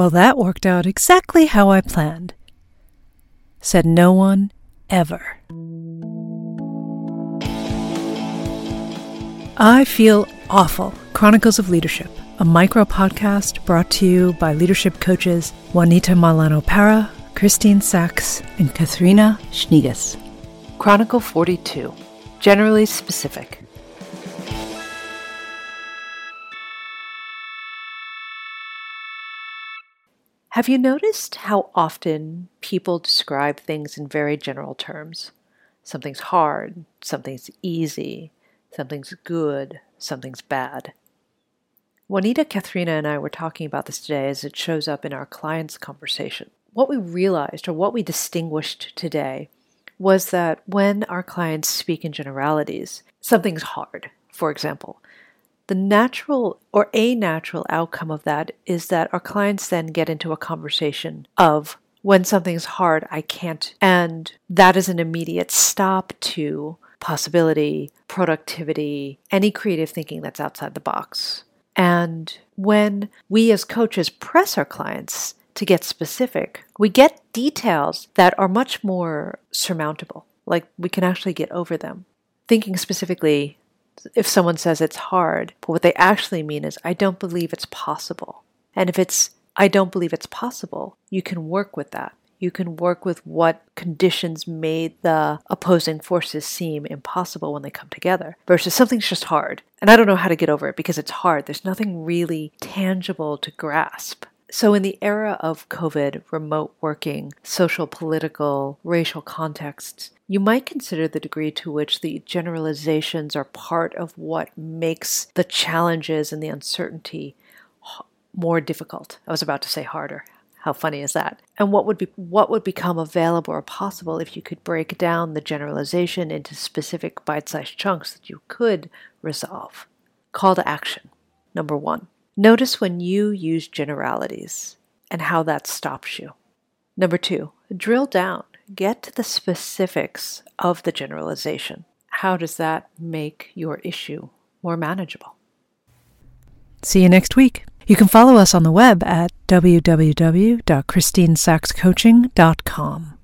Well, that worked out exactly how I planned. Said no one ever. I Feel Awful Chronicles of Leadership, a micro podcast brought to you by leadership coaches Juanita Malano Para, Christine Sachs, and Katharina Schneegas. Chronicle 42 Generally Specific. Have you noticed how often people describe things in very general terms? Something's hard, something's easy, something's good, something's bad. Juanita, Katharina, and I were talking about this today as it shows up in our clients' conversation. What we realized, or what we distinguished today, was that when our clients speak in generalities, something's hard, for example. The natural or a natural outcome of that is that our clients then get into a conversation of when something's hard, I can't. And that is an immediate stop to possibility, productivity, any creative thinking that's outside the box. And when we as coaches press our clients to get specific, we get details that are much more surmountable. Like we can actually get over them. Thinking specifically, if someone says it's hard, but what they actually mean is, I don't believe it's possible. And if it's, I don't believe it's possible, you can work with that you can work with what conditions made the opposing forces seem impossible when they come together versus something's just hard. And I don't know how to get over it because it's hard. There's nothing really tangible to grasp. So, in the era of COVID, remote working, social, political, racial contexts, you might consider the degree to which the generalizations are part of what makes the challenges and the uncertainty more difficult. I was about to say harder. How funny is that? And what would be what would become available or possible if you could break down the generalization into specific bite-sized chunks that you could resolve? Call to action. Number 1. Notice when you use generalities and how that stops you. Number 2. Drill down. Get to the specifics of the generalization. How does that make your issue more manageable? See you next week. You can follow us on the web at www.christinesaxcoaching.com.